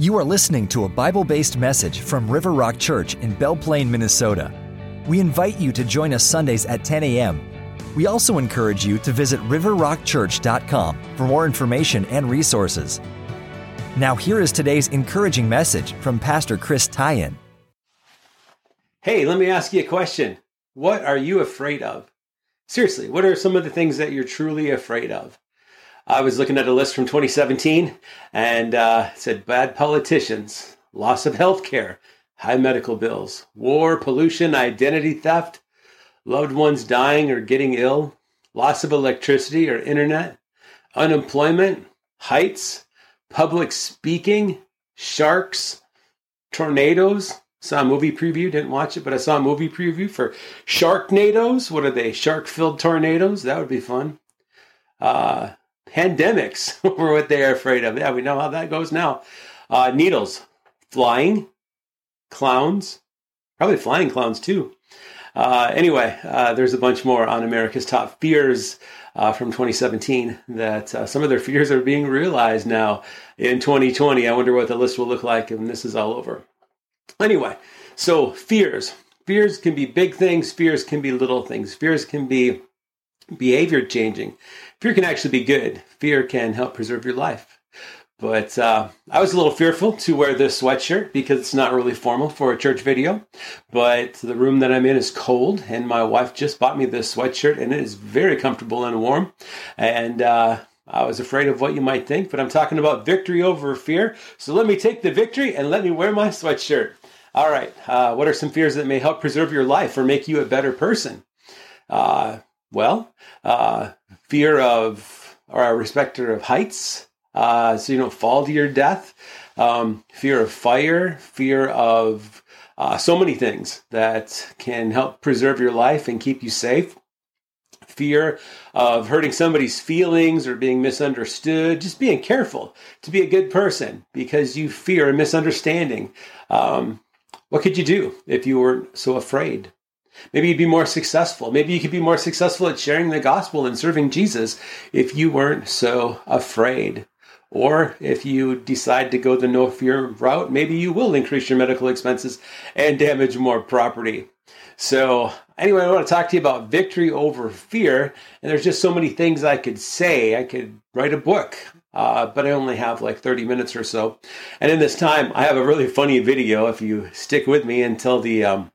You are listening to a Bible based message from River Rock Church in Belle Plaine, Minnesota. We invite you to join us Sundays at 10 a.m. We also encourage you to visit riverrockchurch.com for more information and resources. Now, here is today's encouraging message from Pastor Chris Tyen. Hey, let me ask you a question. What are you afraid of? Seriously, what are some of the things that you're truly afraid of? I was looking at a list from 2017 and uh, said bad politicians, loss of health care, high medical bills, war, pollution, identity theft, loved ones dying or getting ill, loss of electricity or internet, unemployment, heights, public speaking, sharks, tornadoes. Saw a movie preview, didn't watch it, but I saw a movie preview for Sharknadoes. What are they? Shark filled tornadoes? That would be fun. Uh, pandemics were what they are afraid of. Yeah, we know how that goes now. Uh, needles, flying, clowns, probably flying clowns too. Uh, anyway, uh, there's a bunch more on America's top fears uh, from 2017 that uh, some of their fears are being realized now in 2020. I wonder what the list will look like when this is all over. Anyway, so fears. Fears can be big things, fears can be little things, fears can be behavior changing. Fear can actually be good. Fear can help preserve your life. But uh, I was a little fearful to wear this sweatshirt because it's not really formal for a church video. But the room that I'm in is cold, and my wife just bought me this sweatshirt, and it is very comfortable and warm. And uh, I was afraid of what you might think, but I'm talking about victory over fear. So let me take the victory and let me wear my sweatshirt. All right, uh, what are some fears that may help preserve your life or make you a better person? Uh, well, uh, fear of or a respecter of heights, uh, so you don't fall to your death. Um, fear of fire, fear of uh, so many things that can help preserve your life and keep you safe. Fear of hurting somebody's feelings or being misunderstood, just being careful to be a good person because you fear a misunderstanding. Um, what could you do if you weren't so afraid? Maybe you'd be more successful. Maybe you could be more successful at sharing the gospel and serving Jesus if you weren't so afraid. Or if you decide to go the no fear route, maybe you will increase your medical expenses and damage more property. So, anyway, I want to talk to you about victory over fear. And there's just so many things I could say. I could write a book, uh, but I only have like 30 minutes or so. And in this time, I have a really funny video. If you stick with me until the um,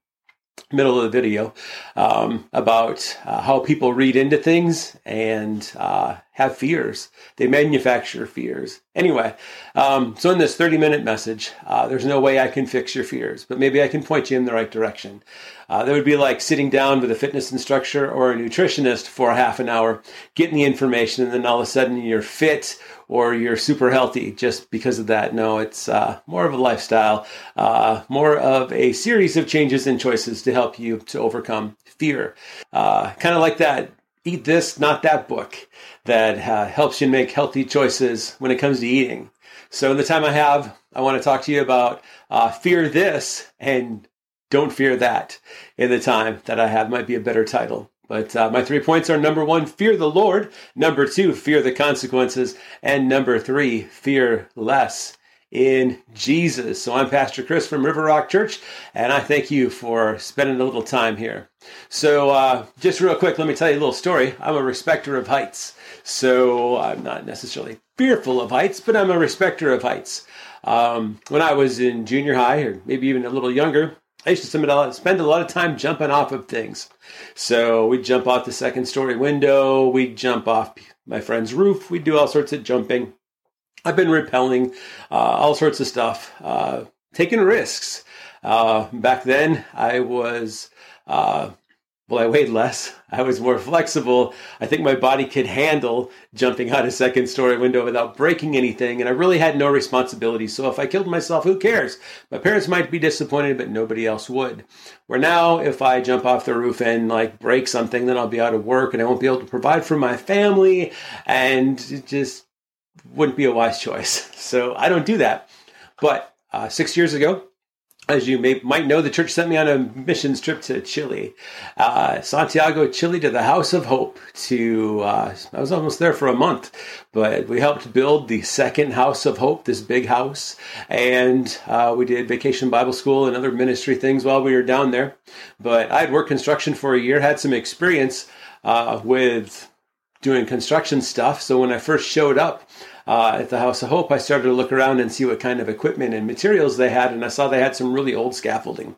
middle of the video um, about uh, how people read into things and uh, have fears. They manufacture fears. Anyway, um, so in this 30 minute message, uh, there's no way I can fix your fears, but maybe I can point you in the right direction. Uh, that would be like sitting down with a fitness instructor or a nutritionist for a half an hour, getting the information, and then all of a sudden you're fit or you're super healthy just because of that. No, it's uh, more of a lifestyle, uh, more of a series of changes and choices to help you to overcome fear. Uh, kind of like that eat this, not that book that uh, helps you make healthy choices when it comes to eating. So, in the time I have, I want to talk to you about uh, fear this and don't fear that in the time that I have might be a better title. But uh, my three points are number one, fear the Lord. Number two, fear the consequences. And number three, fear less in Jesus. So I'm Pastor Chris from River Rock Church, and I thank you for spending a little time here. So, uh, just real quick, let me tell you a little story. I'm a respecter of heights. So, I'm not necessarily fearful of heights, but I'm a respecter of heights. Um, when I was in junior high, or maybe even a little younger, I used to spend a, lot, spend a lot of time jumping off of things. So we'd jump off the second story window, we'd jump off my friend's roof, we'd do all sorts of jumping. I've been repelling uh, all sorts of stuff, uh, taking risks. Uh, back then, I was uh, well, I weighed less. I was more flexible. I think my body could handle jumping out a second story window without breaking anything. And I really had no responsibility. So if I killed myself, who cares? My parents might be disappointed, but nobody else would. Where now, if I jump off the roof and like break something, then I'll be out of work and I won't be able to provide for my family. And just wouldn't be a wise choice. So I don't do that. But uh, six years ago, as you may, might know, the church sent me on a missions trip to Chile, uh, Santiago, Chile, to the House of Hope. To uh, I was almost there for a month, but we helped build the second House of Hope, this big house, and uh, we did vacation Bible school and other ministry things while we were down there. But I had worked construction for a year, had some experience uh, with doing construction stuff. So when I first showed up, uh, at the House of Hope, I started to look around and see what kind of equipment and materials they had, and I saw they had some really old scaffolding,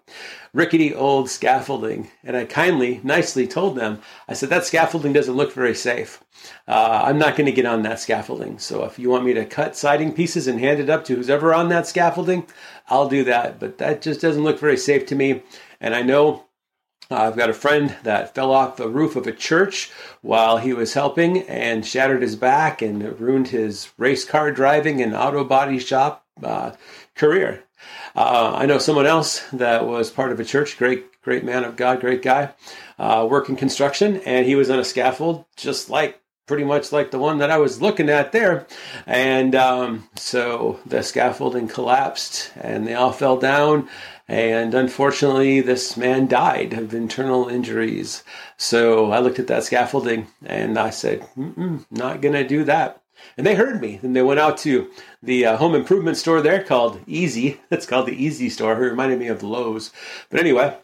rickety old scaffolding. And I kindly, nicely told them, I said, that scaffolding doesn't look very safe. Uh, I'm not going to get on that scaffolding. So if you want me to cut siding pieces and hand it up to who's ever on that scaffolding, I'll do that. But that just doesn't look very safe to me. And I know I've got a friend that fell off the roof of a church while he was helping and shattered his back and ruined his race car driving and auto body shop uh, career. Uh, I know someone else that was part of a church, great, great man of God, great guy, uh, working construction, and he was on a scaffold just like pretty much like the one that I was looking at there. And um, so the scaffolding collapsed and they all fell down. And unfortunately, this man died of internal injuries. So I looked at that scaffolding and I said, not going to do that. And they heard me. And they went out to the uh, home improvement store there called Easy. It's called the Easy Store. It reminded me of Lowe's. But anyway,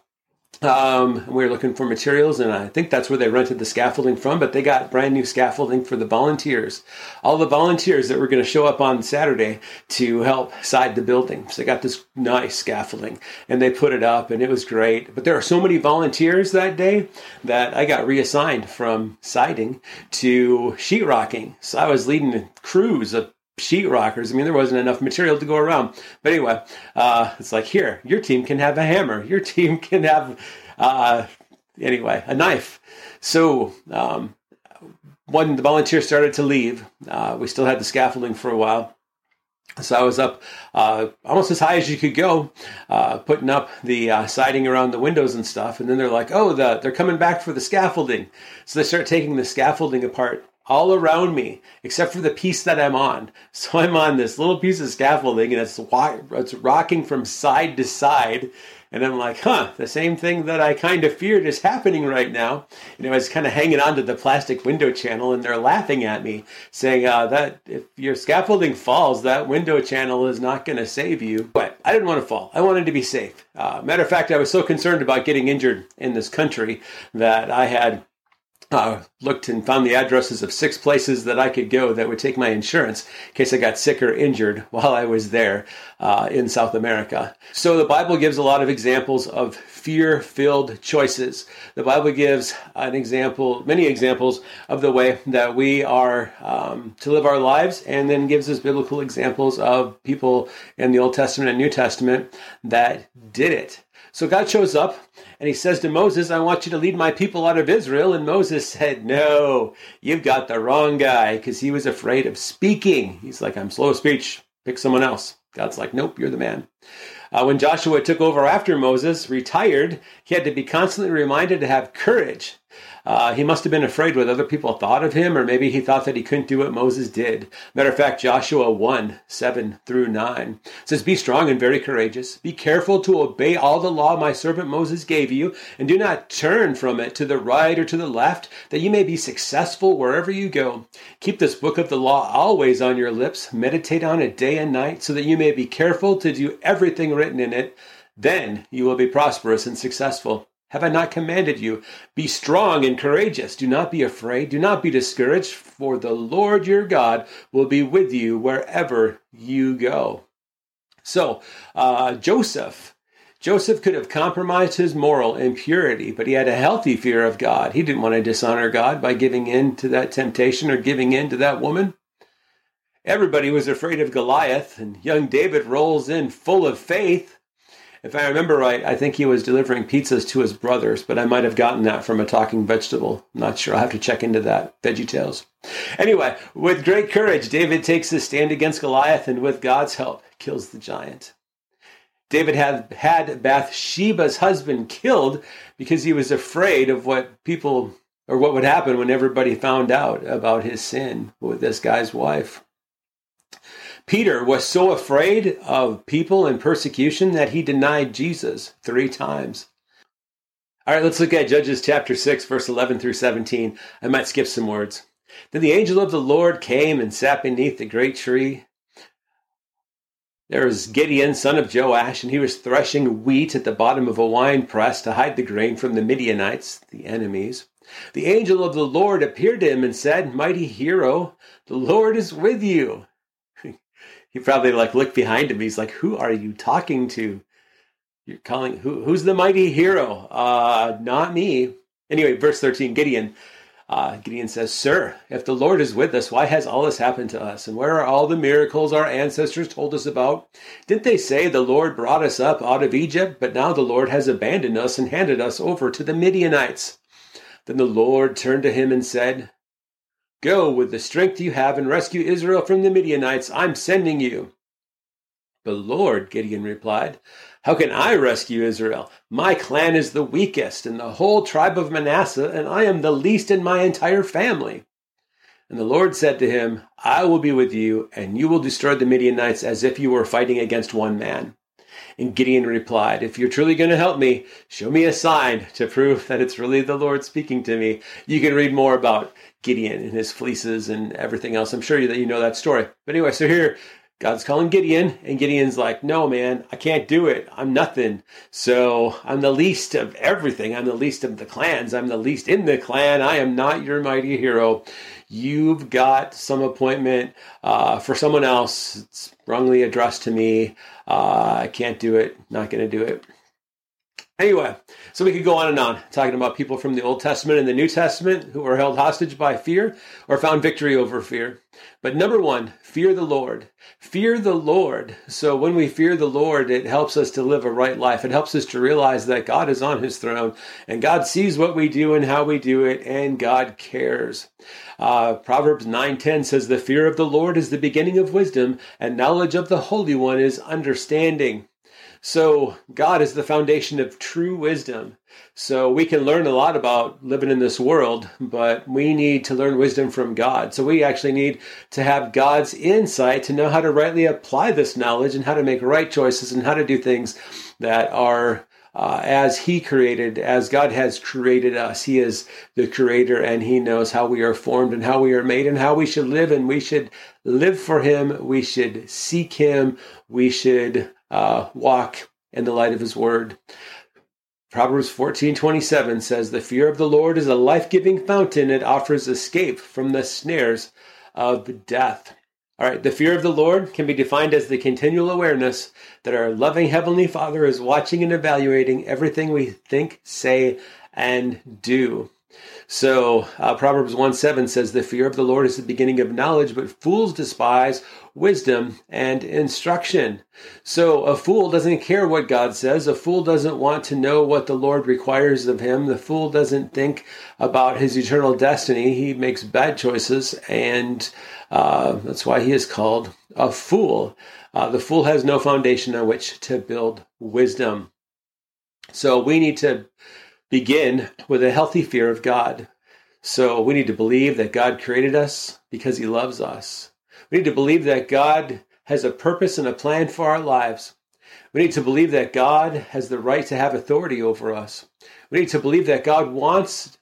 um, we were looking for materials, and I think that's where they rented the scaffolding from. But they got brand new scaffolding for the volunteers, all the volunteers that were going to show up on Saturday to help side the building. So they got this nice scaffolding, and they put it up, and it was great. But there are so many volunteers that day that I got reassigned from siding to sheetrocking. So I was leading crews of sheetrockers. I mean, there wasn't enough material to go around. But anyway, uh, it's like here, your team can have a hammer. Your team can have, uh, anyway, a knife. So um, when the volunteers started to leave, uh, we still had the scaffolding for a while. So I was up uh, almost as high as you could go, uh, putting up the uh, siding around the windows and stuff. And then they're like, "Oh, the, they're coming back for the scaffolding." So they start taking the scaffolding apart all around me except for the piece that I'm on. So I'm on this little piece of scaffolding and it's, it's rocking from side to side. And I'm like, huh, the same thing that I kind of feared is happening right now. You know, I was kind of hanging onto the plastic window channel and they're laughing at me, saying uh, that if your scaffolding falls, that window channel is not going to save you. But I didn't want to fall. I wanted to be safe. Uh, matter of fact, I was so concerned about getting injured in this country that I had uh, looked and found the addresses of six places that I could go that would take my insurance in case I got sick or injured while I was there uh, in South America. So the Bible gives a lot of examples of fear filled choices. The Bible gives an example, many examples of the way that we are um, to live our lives, and then gives us biblical examples of people in the Old Testament and New Testament that did it. So God shows up and he says to Moses, I want you to lead my people out of Israel. And Moses said, No, you've got the wrong guy because he was afraid of speaking. He's like, I'm slow of speech. Pick someone else. God's like, Nope, you're the man. Uh, when Joshua took over after Moses retired, he had to be constantly reminded to have courage. Uh, he must have been afraid what other people thought of him, or maybe he thought that he couldn't do what Moses did. Matter of fact, Joshua 1 7 through 9 says, Be strong and very courageous. Be careful to obey all the law my servant Moses gave you, and do not turn from it to the right or to the left, that you may be successful wherever you go. Keep this book of the law always on your lips. Meditate on it day and night, so that you may be careful to do everything written in it. Then you will be prosperous and successful. Have I not commanded you? Be strong and courageous. Do not be afraid. Do not be discouraged, for the Lord your God will be with you wherever you go. So, uh, Joseph. Joseph could have compromised his moral impurity, but he had a healthy fear of God. He didn't want to dishonor God by giving in to that temptation or giving in to that woman. Everybody was afraid of Goliath, and young David rolls in full of faith if I remember right, I think he was delivering pizzas to his brothers, but I might have gotten that from a talking vegetable. I'm not sure. I'll have to check into that. Veggie Tales. Anyway, with great courage, David takes his stand against Goliath and with God's help kills the giant. David had had Bathsheba's husband killed because he was afraid of what people or what would happen when everybody found out about his sin with this guy's wife. Peter was so afraid of people and persecution that he denied Jesus three times. All right, let's look at Judges chapter 6, verse 11 through 17. I might skip some words. Then the angel of the Lord came and sat beneath the great tree. There was Gideon, son of Joash, and he was threshing wheat at the bottom of a wine press to hide the grain from the Midianites, the enemies. The angel of the Lord appeared to him and said, Mighty hero, the Lord is with you. he probably like looked behind him. He's like, Who are you talking to? You're calling who who's the mighty hero? Uh not me. Anyway, verse 13, Gideon. Uh, Gideon says, Sir, if the Lord is with us, why has all this happened to us? And where are all the miracles our ancestors told us about? Didn't they say the Lord brought us up out of Egypt, but now the Lord has abandoned us and handed us over to the Midianites? Then the Lord turned to him and said, Go with the strength you have and rescue Israel from the Midianites. I'm sending you. But Lord, Gideon replied, How can I rescue Israel? My clan is the weakest in the whole tribe of Manasseh, and I am the least in my entire family. And the Lord said to him, I will be with you, and you will destroy the Midianites as if you were fighting against one man. And Gideon replied, If you're truly going to help me, show me a sign to prove that it's really the Lord speaking to me. You can read more about Gideon and his fleeces and everything else. I'm sure that you know that story. But anyway, so here God's calling Gideon, and Gideon's like, No, man, I can't do it. I'm nothing. So I'm the least of everything. I'm the least of the clans. I'm the least in the clan. I am not your mighty hero. You've got some appointment uh, for someone else. It's wrongly addressed to me. Uh, I can't do it. Not going to do it. Anyway, so we could go on and on talking about people from the Old Testament and the New Testament who were held hostage by fear or found victory over fear. But number one, fear the Lord. Fear the Lord. So when we fear the Lord, it helps us to live a right life. It helps us to realize that God is on his throne and God sees what we do and how we do it and God cares. Uh, Proverbs 9:10 says the fear of the Lord is the beginning of wisdom and knowledge of the Holy One is understanding. So God is the foundation of true wisdom. So we can learn a lot about living in this world, but we need to learn wisdom from God. So we actually need to have God's insight to know how to rightly apply this knowledge and how to make right choices and how to do things that are uh, as He created, as God has created us. He is the creator and He knows how we are formed and how we are made and how we should live. And we should live for Him. We should seek Him. We should uh, walk in the light of his word. Proverbs 14:27 says the fear of the Lord is a life-giving fountain it offers escape from the snares of death. All right, the fear of the Lord can be defined as the continual awareness that our loving heavenly Father is watching and evaluating everything we think, say, and do. So uh, Proverbs 1 7 says, The fear of the Lord is the beginning of knowledge, but fools despise wisdom and instruction. So a fool doesn't care what God says. A fool doesn't want to know what the Lord requires of him. The fool doesn't think about his eternal destiny. He makes bad choices, and uh, that's why he is called a fool. Uh, the fool has no foundation on which to build wisdom. So we need to begin with a healthy fear of God. So we need to believe that God created us because he loves us. We need to believe that God has a purpose and a plan for our lives. We need to believe that God has the right to have authority over us. We need to believe that God wants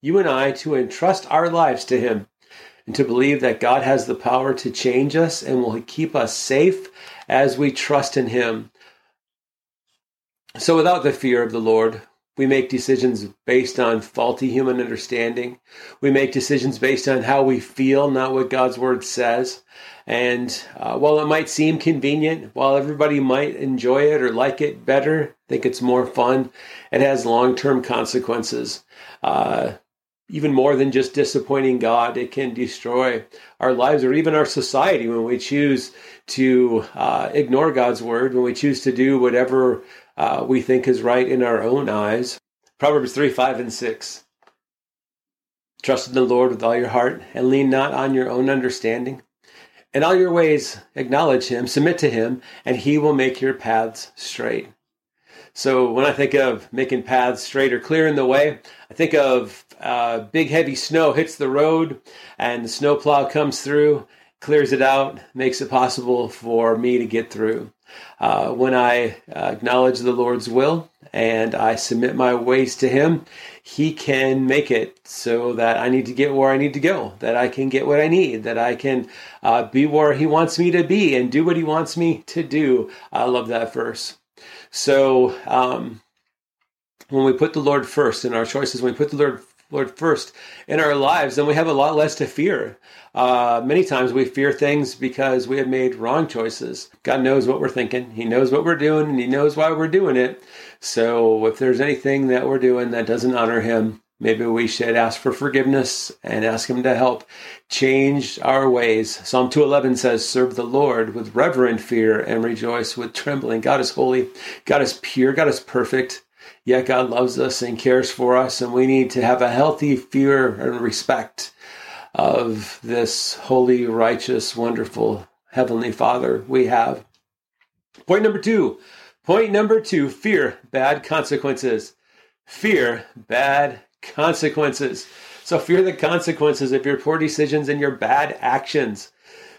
you and I to entrust our lives to him and to believe that God has the power to change us and will keep us safe as we trust in him. So without the fear of the Lord, we make decisions based on faulty human understanding. We make decisions based on how we feel, not what God's word says. And uh, while it might seem convenient, while everybody might enjoy it or like it better, think it's more fun, it has long term consequences. Uh, even more than just disappointing God, it can destroy our lives or even our society when we choose to uh, ignore God's word, when we choose to do whatever uh, we think is right in our own eyes. Proverbs 3 5 and 6. Trust in the Lord with all your heart and lean not on your own understanding. In all your ways, acknowledge him, submit to him, and he will make your paths straight. So when I think of making paths straight or clearing the way, I think of uh, big heavy snow hits the road and the snowplow comes through clears it out, makes it possible for me to get through. Uh, when I uh, acknowledge the Lord's will and I submit my ways to Him, He can make it so that I need to get where I need to go, that I can get what I need, that I can uh, be where He wants me to be and do what He wants me to do. I love that verse. So, um, when we put the Lord first in our choices, when we put the Lord Lord first in our lives, then we have a lot less to fear. Uh, many times we fear things because we have made wrong choices. God knows what we're thinking. He knows what we're doing, and He knows why we're doing it. So if there's anything that we're doing that doesn't honor Him, maybe we should ask for forgiveness and ask Him to help change our ways. Psalm 211 says, Serve the Lord with reverent fear and rejoice with trembling. God is holy. God is pure. God is perfect. Yet God loves us and cares for us, and we need to have a healthy fear and respect of this holy, righteous, wonderful Heavenly Father we have. Point number two. Point number two fear bad consequences. Fear bad consequences. So, fear the consequences of your poor decisions and your bad actions.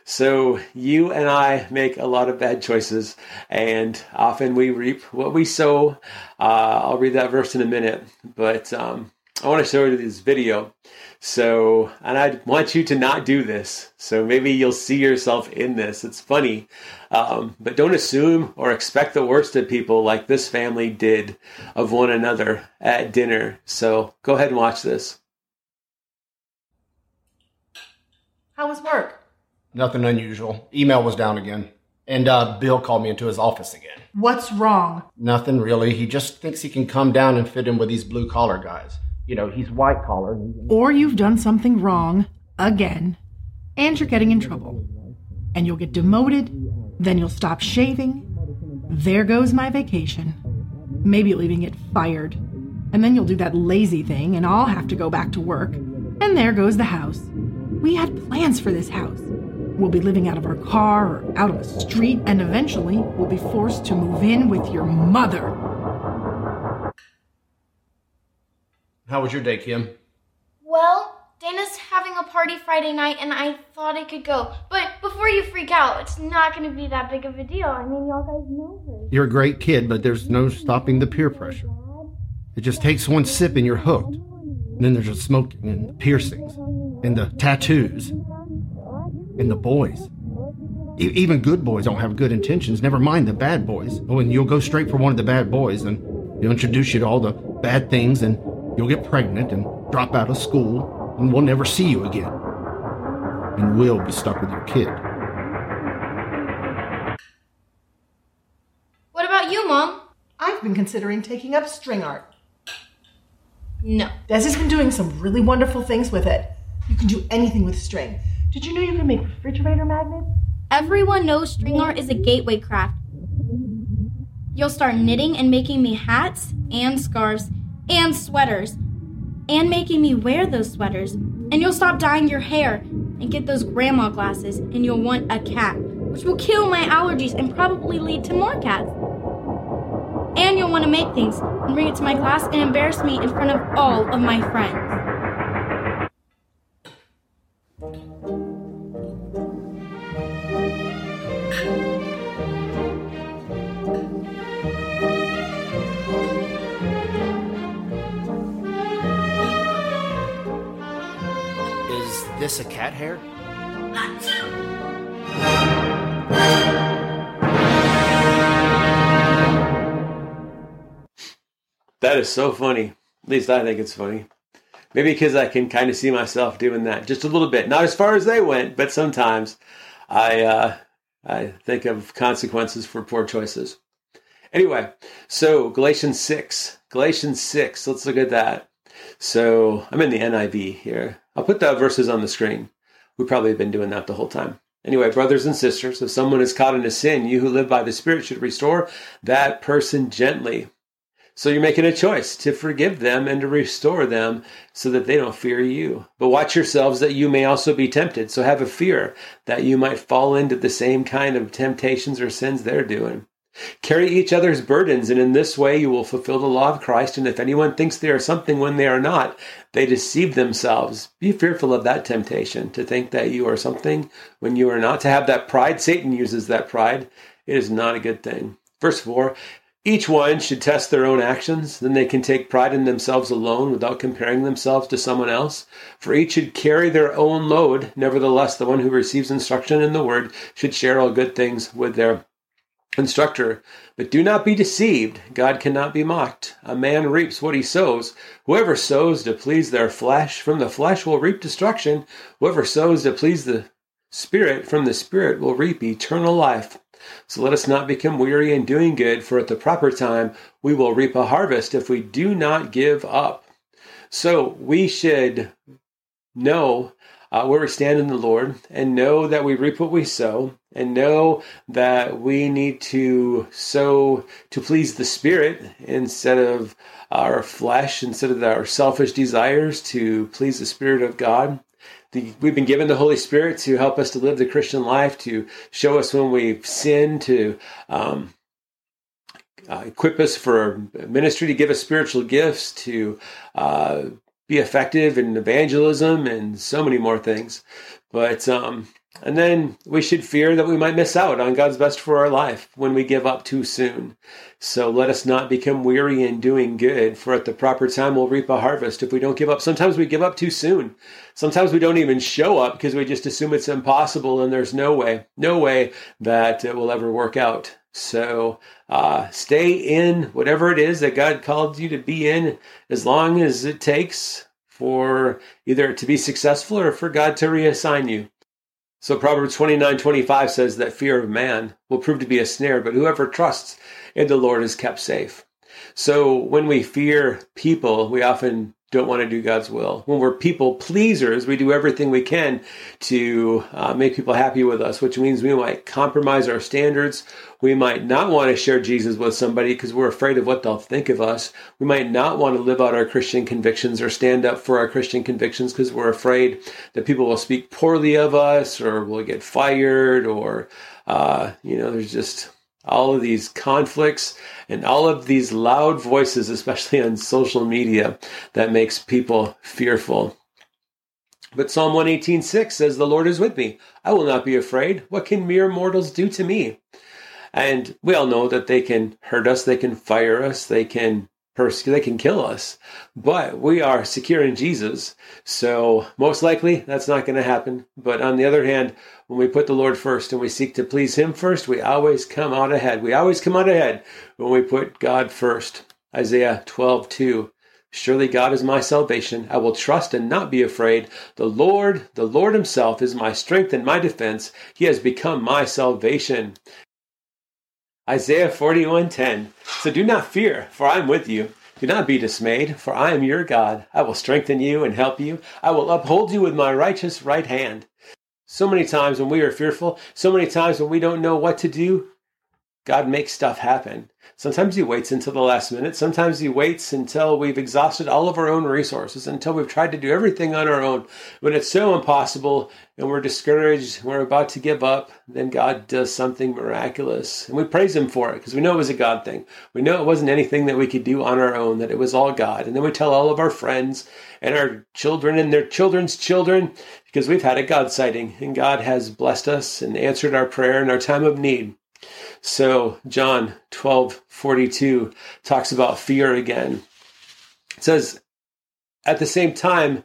So you and I make a lot of bad choices, and often we reap what we sow. Uh, I'll read that verse in a minute, but um, I want to show you this video. So, and I want you to not do this. So maybe you'll see yourself in this. It's funny, um, but don't assume or expect the worst of people like this family did of one another at dinner. So go ahead and watch this. How was work? Nothing unusual. Email was down again. And uh, Bill called me into his office again. What's wrong? Nothing really. He just thinks he can come down and fit in with these blue collar guys. You know, he's white collar. Or you've done something wrong again, and you're getting in trouble. And you'll get demoted, then you'll stop shaving. There goes my vacation. Maybe you'll even get fired. And then you'll do that lazy thing, and I'll have to go back to work. And there goes the house. We had plans for this house. We'll be living out of our car or out on the street, and eventually we'll be forced to move in with your mother. How was your day, Kim? Well, Dana's having a party Friday night, and I thought I could go. But before you freak out, it's not going to be that big of a deal. I mean, y'all guys know her. You're a great kid, but there's no stopping the peer pressure. It just takes one sip and you're hooked. And then there's the smoking and the piercings and the tattoos and the boys. E- even good boys don't have good intentions, never mind the bad boys. Oh, and you'll go straight for one of the bad boys and he'll introduce you to all the bad things and you'll get pregnant and drop out of school and we'll never see you again. And we'll be stuck with your kid. What about you, Mom? I've been considering taking up string art. No. Desi's been doing some really wonderful things with it. You can do anything with string. Did you know you can make refrigerator magnets? Everyone knows string art is a gateway craft. You'll start knitting and making me hats and scarves and sweaters and making me wear those sweaters. And you'll stop dyeing your hair and get those grandma glasses and you'll want a cat, which will kill my allergies and probably lead to more cats. And you'll want to make things and bring it to my class and embarrass me in front of all of my friends. Hair? That is so funny. At least I think it's funny. Maybe because I can kind of see myself doing that just a little bit. Not as far as they went, but sometimes I uh, I think of consequences for poor choices. Anyway, so Galatians 6. Galatians 6. Let's look at that. So I'm in the NIV here. I'll put the verses on the screen. We probably have been doing that the whole time. Anyway, brothers and sisters, if someone is caught in a sin, you who live by the Spirit should restore that person gently. So you're making a choice to forgive them and to restore them so that they don't fear you. But watch yourselves that you may also be tempted. So have a fear that you might fall into the same kind of temptations or sins they're doing. Carry each other's burdens, and in this way you will fulfill the law of Christ. And if anyone thinks they are something when they are not, they deceive themselves. Be fearful of that temptation to think that you are something when you are not. To have that pride, Satan uses that pride. It is not a good thing. Verse 4 Each one should test their own actions, then they can take pride in themselves alone without comparing themselves to someone else. For each should carry their own load. Nevertheless, the one who receives instruction in the word should share all good things with their Instructor, but do not be deceived. God cannot be mocked. A man reaps what he sows. Whoever sows to please their flesh, from the flesh will reap destruction. Whoever sows to please the Spirit, from the Spirit will reap eternal life. So let us not become weary in doing good, for at the proper time we will reap a harvest if we do not give up. So we should know uh, where we stand in the Lord and know that we reap what we sow and know that we need to sow to please the Spirit instead of our flesh, instead of our selfish desires to please the Spirit of God. The, we've been given the Holy Spirit to help us to live the Christian life, to show us when we've sinned, to um, uh, equip us for ministry, to give us spiritual gifts, to uh, be effective in evangelism and so many more things. But um, and then we should fear that we might miss out on God's best for our life when we give up too soon. So let us not become weary in doing good, for at the proper time we'll reap a harvest if we don't give up. Sometimes we give up too soon. Sometimes we don't even show up because we just assume it's impossible and there's no way, no way that it will ever work out. So uh, stay in whatever it is that God called you to be in as long as it takes for either to be successful or for God to reassign you. So Proverbs 29 25 says that fear of man will prove to be a snare, but whoever trusts in the Lord is kept safe. So when we fear people, we often don't want to do God's will. When we're people pleasers, we do everything we can to uh, make people happy with us, which means we might compromise our standards. We might not want to share Jesus with somebody because we're afraid of what they'll think of us. We might not want to live out our Christian convictions or stand up for our Christian convictions because we're afraid that people will speak poorly of us or we'll get fired or, uh, you know, there's just all of these conflicts and all of these loud voices especially on social media that makes people fearful but psalm 118.6 says the lord is with me i will not be afraid what can mere mortals do to me and we all know that they can hurt us they can fire us they can persecute, they can kill us. But we are secure in Jesus. So most likely that's not going to happen. But on the other hand, when we put the Lord first and we seek to please Him first, we always come out ahead. We always come out ahead when we put God first. Isaiah 12, 2. Surely God is my salvation. I will trust and not be afraid. The Lord, the Lord Himself is my strength and my defense. He has become my salvation. Isaiah 41:10. So do not fear, for I am with you. Do not be dismayed, for I am your God. I will strengthen you and help you. I will uphold you with my righteous right hand. So many times when we are fearful, so many times when we don't know what to do, God makes stuff happen. Sometimes He waits until the last minute. Sometimes He waits until we've exhausted all of our own resources, until we've tried to do everything on our own. When it's so impossible and we're discouraged, we're about to give up, then God does something miraculous. And we praise Him for it because we know it was a God thing. We know it wasn't anything that we could do on our own, that it was all God. And then we tell all of our friends and our children and their children's children because we've had a God sighting and God has blessed us and answered our prayer in our time of need. So John 12, 42 talks about fear again. It says, at the same time,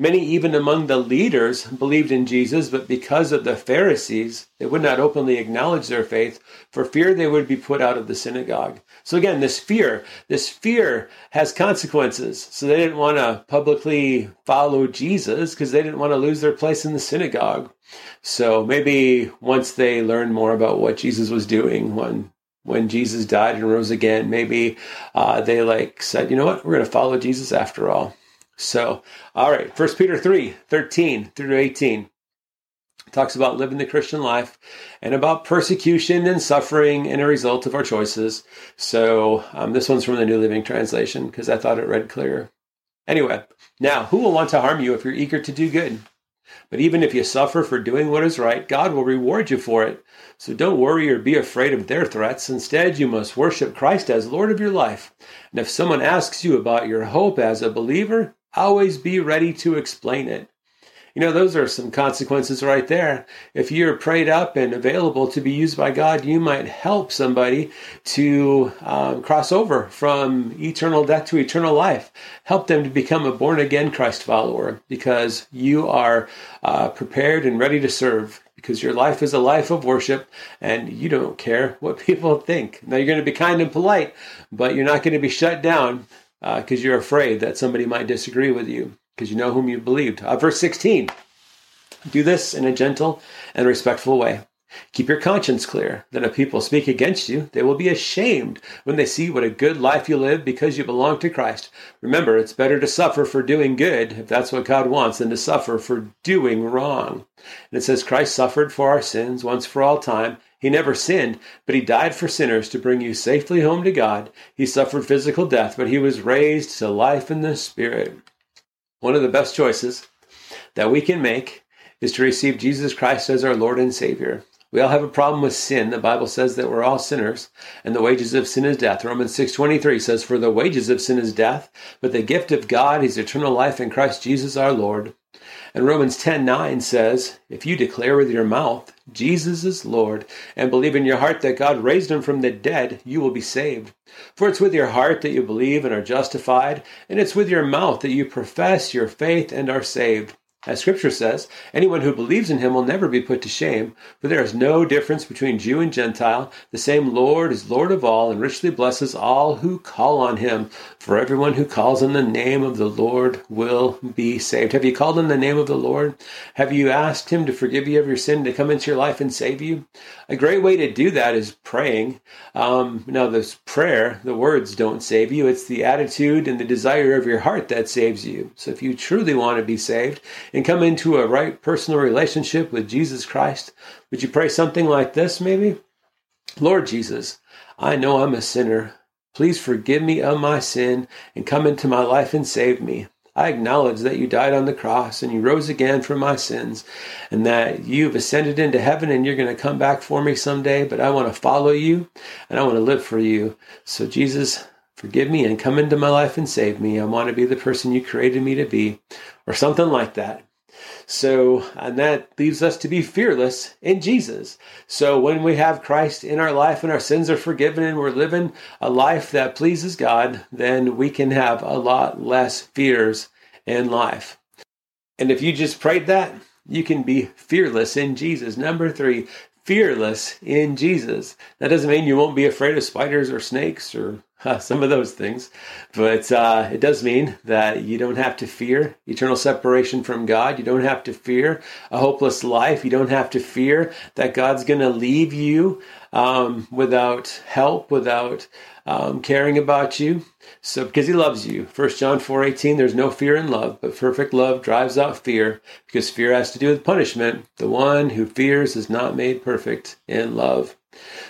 Many, even among the leaders, believed in Jesus, but because of the Pharisees, they would not openly acknowledge their faith for fear they would be put out of the synagogue. So, again, this fear, this fear has consequences. So, they didn't want to publicly follow Jesus because they didn't want to lose their place in the synagogue. So, maybe once they learned more about what Jesus was doing, when when Jesus died and rose again, maybe uh, they like said, you know what, we're going to follow Jesus after all. So, all right, First Peter 3 13 through 18 talks about living the Christian life and about persecution and suffering and a result of our choices. So, um, this one's from the New Living Translation because I thought it read clearer. Anyway, now, who will want to harm you if you're eager to do good? But even if you suffer for doing what is right, God will reward you for it. So don't worry or be afraid of their threats. Instead, you must worship Christ as Lord of your life. And if someone asks you about your hope as a believer, always be ready to explain it. You know, those are some consequences right there. If you're prayed up and available to be used by God, you might help somebody to um, cross over from eternal death to eternal life. Help them to become a born again Christ follower because you are uh, prepared and ready to serve because your life is a life of worship and you don't care what people think. Now, you're going to be kind and polite, but you're not going to be shut down because uh, you're afraid that somebody might disagree with you because you know whom you believed. Uh, verse 16 Do this in a gentle and respectful way. Keep your conscience clear. that if people speak against you, they will be ashamed when they see what a good life you live because you belong to Christ. Remember, it's better to suffer for doing good, if that's what God wants, than to suffer for doing wrong. And it says, Christ suffered for our sins once for all time. He never sinned, but he died for sinners to bring you safely home to God. He suffered physical death, but he was raised to life in the Spirit. One of the best choices that we can make is to receive Jesus Christ as our Lord and Savior. We all have a problem with sin. The Bible says that we're all sinners, and the wages of sin is death. Romans 6:23 says, "For the wages of sin is death, but the gift of God is eternal life in Christ Jesus our Lord." And Romans 10:9 says, "If you declare with your mouth Jesus is Lord and believe in your heart that God raised him from the dead, you will be saved. For it's with your heart that you believe and are justified, and it's with your mouth that you profess your faith and are saved." As scripture says, anyone who believes in him will never be put to shame, for there is no difference between Jew and Gentile. The same Lord is Lord of all and richly blesses all who call on him. For everyone who calls on the name of the Lord will be saved. Have you called on the name of the Lord? Have you asked him to forgive you of your sin, to come into your life and save you? A great way to do that is praying. Um, now, this prayer, the words don't save you. It's the attitude and the desire of your heart that saves you. So if you truly want to be saved, and come into a right personal relationship with Jesus Christ, would you pray something like this maybe? Lord Jesus, I know I'm a sinner. Please forgive me of my sin and come into my life and save me. I acknowledge that you died on the cross and you rose again for my sins and that you've ascended into heaven and you're going to come back for me someday, but I want to follow you and I want to live for you. So, Jesus, forgive me and come into my life and save me. I want to be the person you created me to be or something like that. So, and that leaves us to be fearless in Jesus. So, when we have Christ in our life and our sins are forgiven and we're living a life that pleases God, then we can have a lot less fears in life. And if you just prayed that, you can be fearless in Jesus. Number three, fearless in Jesus. That doesn't mean you won't be afraid of spiders or snakes or some of those things. But uh, it does mean that you don't have to fear eternal separation from God. You don't have to fear a hopeless life. You don't have to fear that God's going to leave you um, without help, without um, caring about you. So because He loves you. First John four eighteen. There's no fear in love, but perfect love drives out fear, because fear has to do with punishment. The one who fears is not made perfect in love.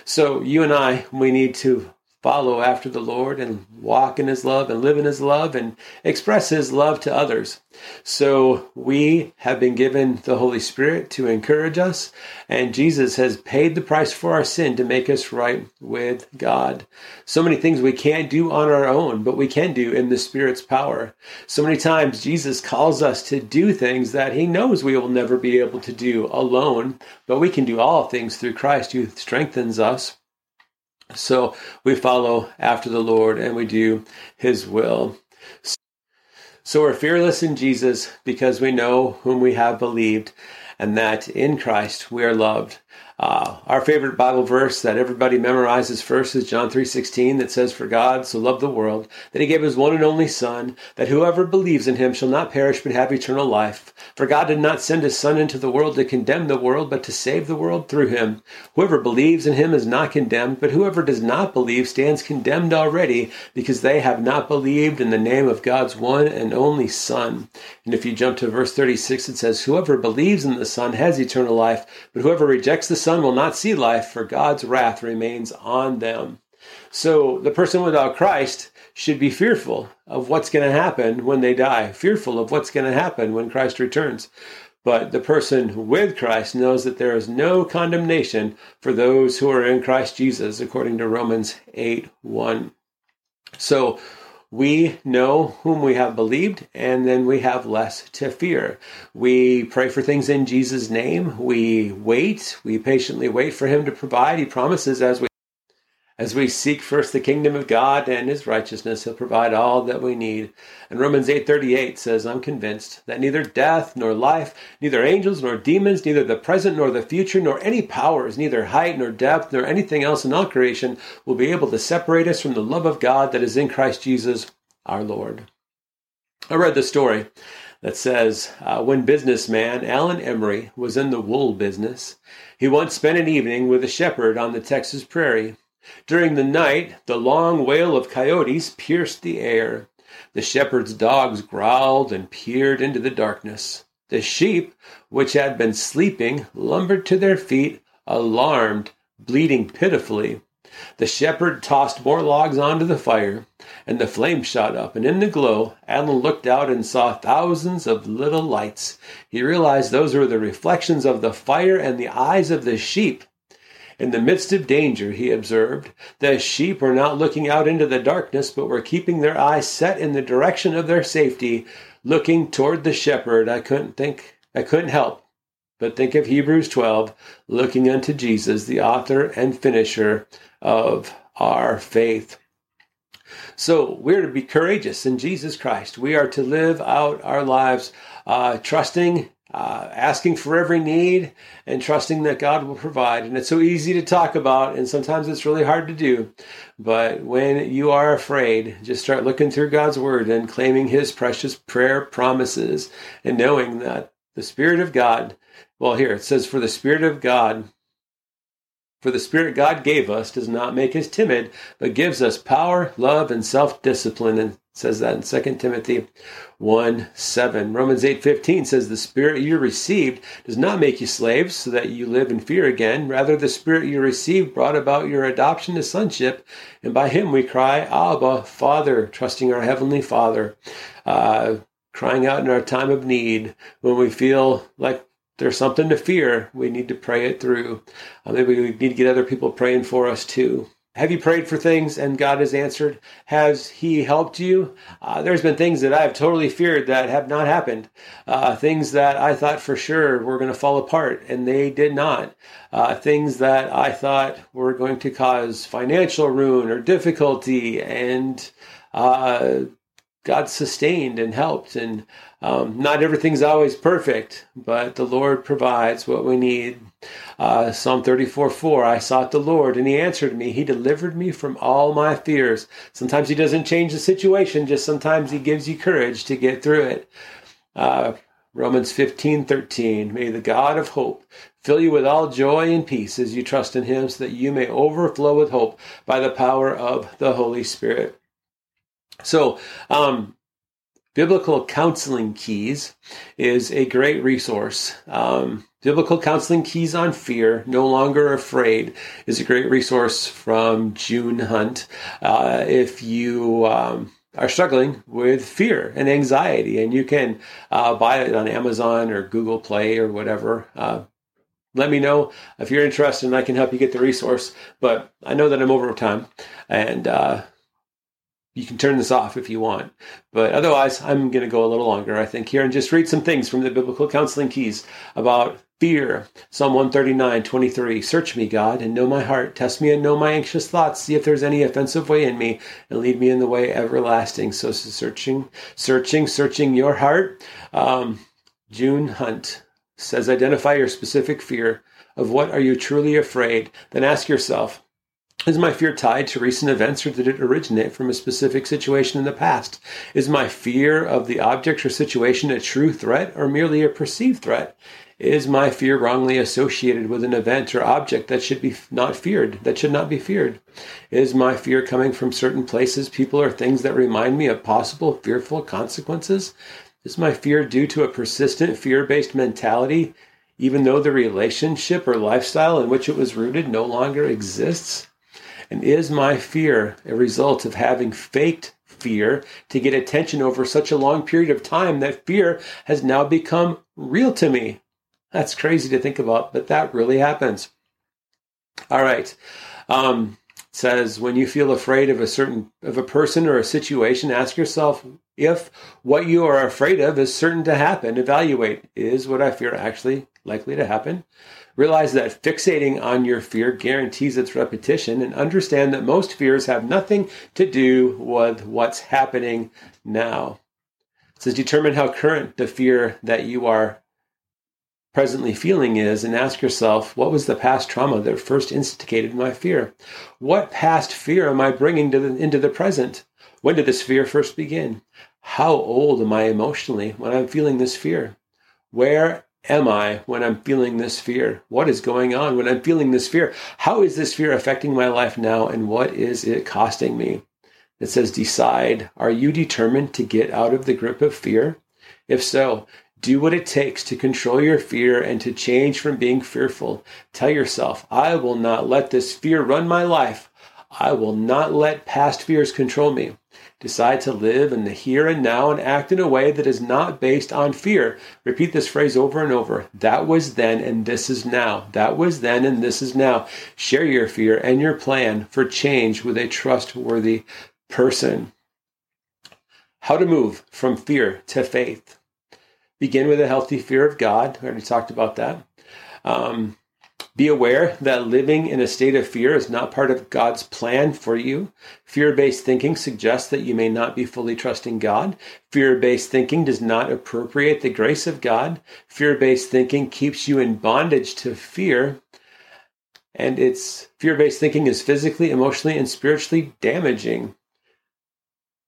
So you and I, we need to follow after the Lord and walk in His love and live in His love and express His love to others. So we have been given the Holy Spirit to encourage us, and Jesus has paid the price for our sin to make us right with God. So many things we can't do on our own, but we can do in the Spirit's power. So many times Jesus calls us to do things that He knows we will never be able to do alone, but we can do all things through Christ who strengthens us. So we follow after the Lord and we do his will. So we're fearless in Jesus because we know whom we have believed and that in Christ we are loved. Uh, our favorite Bible verse that everybody memorizes first is John 3:16 that says for God so loved the world that he gave his one and only son that whoever believes in him shall not perish but have eternal life. For God did not send his son into the world to condemn the world but to save the world through him. Whoever believes in him is not condemned, but whoever does not believe stands condemned already because they have not believed in the name of God's one and only son. And if you jump to verse 36 it says whoever believes in the son has eternal life, but whoever rejects the son will not see life, for God's wrath remains on them. So the person without Christ should be fearful of what's going to happen when they die, fearful of what's going to happen when Christ returns. But the person with Christ knows that there is no condemnation for those who are in Christ Jesus, according to Romans 8 1. So we know whom we have believed, and then we have less to fear. We pray for things in Jesus' name. We wait. We patiently wait for Him to provide. He promises as we as we seek first the kingdom of God and his righteousness, he'll provide all that we need. And Romans 8:38 says, "I'm convinced that neither death nor life, neither angels nor demons, neither the present nor the future, nor any powers, neither height nor depth, nor anything else in all creation will be able to separate us from the love of God that is in Christ Jesus our Lord." I read the story that says uh, when businessman Alan Emery was in the wool business, he once spent an evening with a shepherd on the Texas prairie. During the night, the long wail of coyotes pierced the air. The shepherd's dogs growled and peered into the darkness. The sheep, which had been sleeping, lumbered to their feet, alarmed, bleating pitifully. The shepherd tossed more logs onto the fire, and the flame shot up, and in the glow, Alan looked out and saw thousands of little lights. He realized those were the reflections of the fire and the eyes of the sheep. In the midst of danger, he observed, the sheep were not looking out into the darkness, but were keeping their eyes set in the direction of their safety, looking toward the shepherd. I couldn't think, I couldn't help but think of Hebrews 12, looking unto Jesus, the author and finisher of our faith. So we're to be courageous in Jesus Christ. We are to live out our lives uh, trusting uh, asking for every need and trusting that God will provide. And it's so easy to talk about, and sometimes it's really hard to do. But when you are afraid, just start looking through God's Word and claiming His precious prayer promises and knowing that the Spirit of God, well, here it says, For the Spirit of God for the Spirit God gave us does not make us timid, but gives us power, love, and self discipline. And says that in 2 Timothy 1 7. Romans eight fifteen says, The Spirit you received does not make you slaves so that you live in fear again. Rather, the Spirit you received brought about your adoption to sonship, and by Him we cry, Abba, Father, trusting our Heavenly Father. Uh, crying out in our time of need when we feel like there's something to fear, we need to pray it through. Uh, maybe we need to get other people praying for us too. Have you prayed for things and God has answered? Has He helped you? Uh, there's been things that I've totally feared that have not happened. Uh, things that I thought for sure were going to fall apart and they did not. Uh, things that I thought were going to cause financial ruin or difficulty and uh, God sustained and helped. And um, not everything's always perfect, but the Lord provides what we need. Uh, Psalm 34 4 I sought the Lord, and He answered me. He delivered me from all my fears. Sometimes He doesn't change the situation, just sometimes He gives you courage to get through it. Uh, Romans 15 13 May the God of hope fill you with all joy and peace as you trust in Him, so that you may overflow with hope by the power of the Holy Spirit. So, um, Biblical Counseling Keys is a great resource. Um, Biblical Counseling Keys on Fear, No Longer Afraid, is a great resource from June Hunt. Uh, if you um, are struggling with fear and anxiety, and you can uh, buy it on Amazon or Google Play or whatever. Uh, let me know if you're interested and I can help you get the resource. But I know that I'm over time and uh, you can turn this off if you want. But otherwise, I'm going to go a little longer, I think, here and just read some things from the biblical counseling keys about fear. Psalm 139, 23. Search me, God, and know my heart. Test me and know my anxious thoughts. See if there's any offensive way in me and lead me in the way everlasting. So, searching, searching, searching your heart. Um, June Hunt says, identify your specific fear. Of what are you truly afraid? Then ask yourself, is my fear tied to recent events or did it originate from a specific situation in the past? Is my fear of the object or situation a true threat or merely a perceived threat? Is my fear wrongly associated with an event or object that should be not feared, that should not be feared? Is my fear coming from certain places, people, or things that remind me of possible fearful consequences? Is my fear due to a persistent fear based mentality, even though the relationship or lifestyle in which it was rooted no longer exists? And is my fear a result of having faked fear to get attention over such a long period of time that fear has now become real to me. That's crazy to think about, but that really happens. All right. Um, says when you feel afraid of a certain of a person or a situation, ask yourself if what you are afraid of is certain to happen. Evaluate is what I fear actually likely to happen. Realize that fixating on your fear guarantees its repetition and understand that most fears have nothing to do with what's happening now. It says determine how current the fear that you are presently feeling is and ask yourself, what was the past trauma that first instigated my fear? What past fear am I bringing the, into the present? When did this fear first begin? How old am I emotionally when I'm feeling this fear? Where am I when I'm feeling this fear? What is going on when I'm feeling this fear? How is this fear affecting my life now and what is it costing me? It says, decide. Are you determined to get out of the grip of fear? If so, do what it takes to control your fear and to change from being fearful. Tell yourself, I will not let this fear run my life. I will not let past fears control me. Decide to live in the here and now and act in a way that is not based on fear. Repeat this phrase over and over. That was then and this is now. That was then and this is now. Share your fear and your plan for change with a trustworthy person. How to move from fear to faith. Begin with a healthy fear of God. We already talked about that. Um, be aware that living in a state of fear is not part of God's plan for you. Fear based thinking suggests that you may not be fully trusting God. Fear based thinking does not appropriate the grace of God. Fear based thinking keeps you in bondage to fear. And it's fear based thinking is physically, emotionally, and spiritually damaging.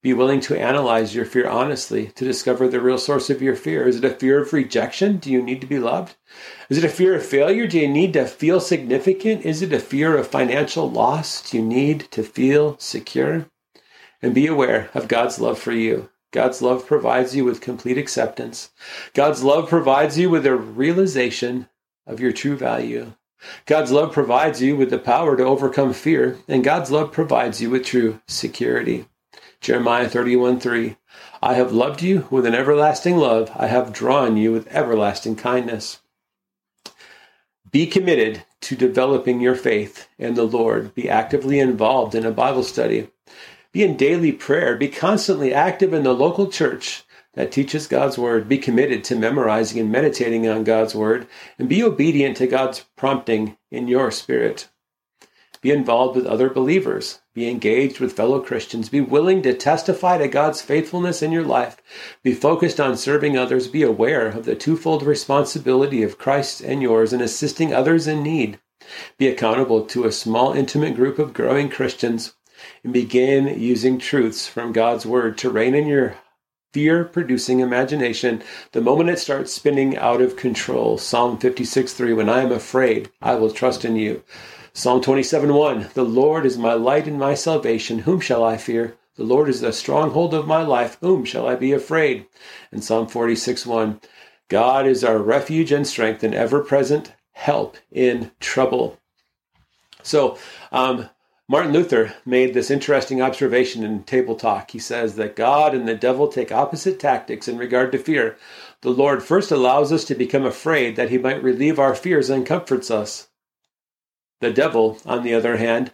Be willing to analyze your fear honestly to discover the real source of your fear. Is it a fear of rejection? Do you need to be loved? Is it a fear of failure? Do you need to feel significant? Is it a fear of financial loss? Do you need to feel secure? And be aware of God's love for you. God's love provides you with complete acceptance. God's love provides you with a realization of your true value. God's love provides you with the power to overcome fear, and God's love provides you with true security. Jeremiah 31 3. I have loved you with an everlasting love. I have drawn you with everlasting kindness. Be committed to developing your faith in the Lord. Be actively involved in a Bible study. Be in daily prayer. Be constantly active in the local church that teaches God's Word. Be committed to memorizing and meditating on God's Word. And be obedient to God's prompting in your spirit. Be involved with other believers. Be engaged with fellow Christians. Be willing to testify to God's faithfulness in your life. Be focused on serving others. Be aware of the twofold responsibility of Christ and yours in assisting others in need. Be accountable to a small, intimate group of growing Christians. And begin using truths from God's Word to rein in your fear producing imagination the moment it starts spinning out of control. Psalm 56 3 When I am afraid, I will trust in you. Psalm 27 1 The Lord is my light and my salvation. Whom shall I fear? The Lord is the stronghold of my life. Whom shall I be afraid? And Psalm 46 1 God is our refuge and strength and ever present help in trouble. So, um, Martin Luther made this interesting observation in Table Talk. He says that God and the devil take opposite tactics in regard to fear. The Lord first allows us to become afraid that he might relieve our fears and comforts us. The devil, on the other hand,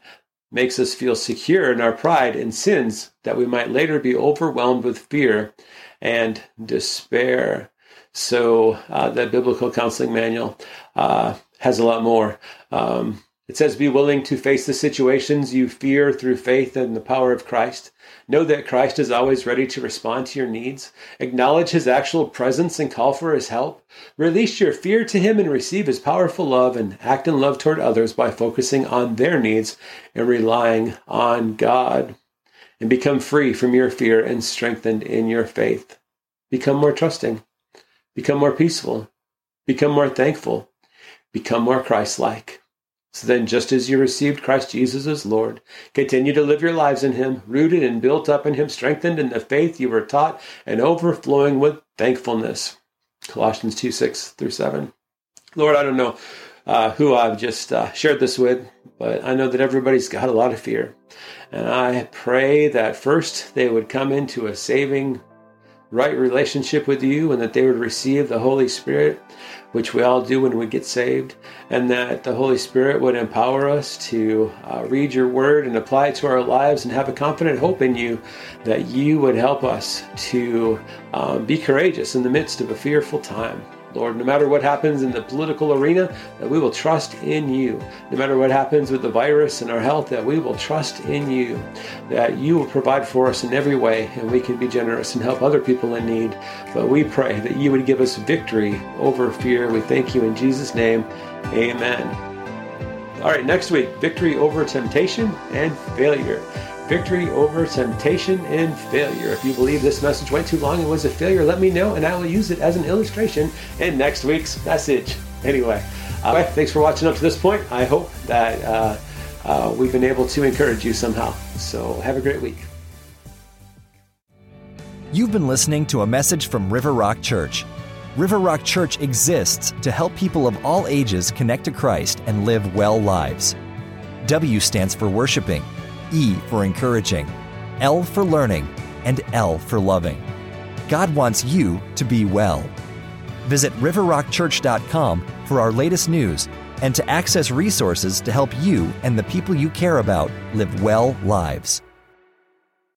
makes us feel secure in our pride and sins that we might later be overwhelmed with fear and despair. So, uh, the biblical counseling manual uh, has a lot more. Um, it says, Be willing to face the situations you fear through faith and the power of Christ. Know that Christ is always ready to respond to your needs. Acknowledge his actual presence and call for his help. Release your fear to him and receive his powerful love and act in love toward others by focusing on their needs and relying on God. And become free from your fear and strengthened in your faith. Become more trusting. Become more peaceful. Become more thankful. Become more Christ like. So then, just as you received Christ Jesus as Lord, continue to live your lives in Him, rooted and built up in Him, strengthened in the faith you were taught, and overflowing with thankfulness. Colossians 2 6 through 7. Lord, I don't know uh, who I've just uh, shared this with, but I know that everybody's got a lot of fear. And I pray that first they would come into a saving, right relationship with you and that they would receive the Holy Spirit, which we all do when we get saved, and that the Holy Spirit would empower us to uh, read your word and apply it to our lives and have a confident hope in you that you would help us to um, be courageous in the midst of a fearful time. Lord, no matter what happens in the political arena, that we will trust in you. No matter what happens with the virus and our health, that we will trust in you. That you will provide for us in every way and we can be generous and help other people in need. But we pray that you would give us victory over fear. We thank you in Jesus' name. Amen. All right, next week, victory over temptation and failure victory over temptation and failure. If you believe this message went too long and was a failure, let me know and I will use it as an illustration in next week's message. Anyway, uh, thanks for watching up to this point. I hope that uh, uh, we've been able to encourage you somehow. So have a great week. You've been listening to a message from River Rock Church. River Rock Church exists to help people of all ages connect to Christ and live well lives. W stands for worshiping. E for encouraging, L for learning, and L for loving. God wants you to be well. Visit riverrockchurch.com for our latest news and to access resources to help you and the people you care about live well lives.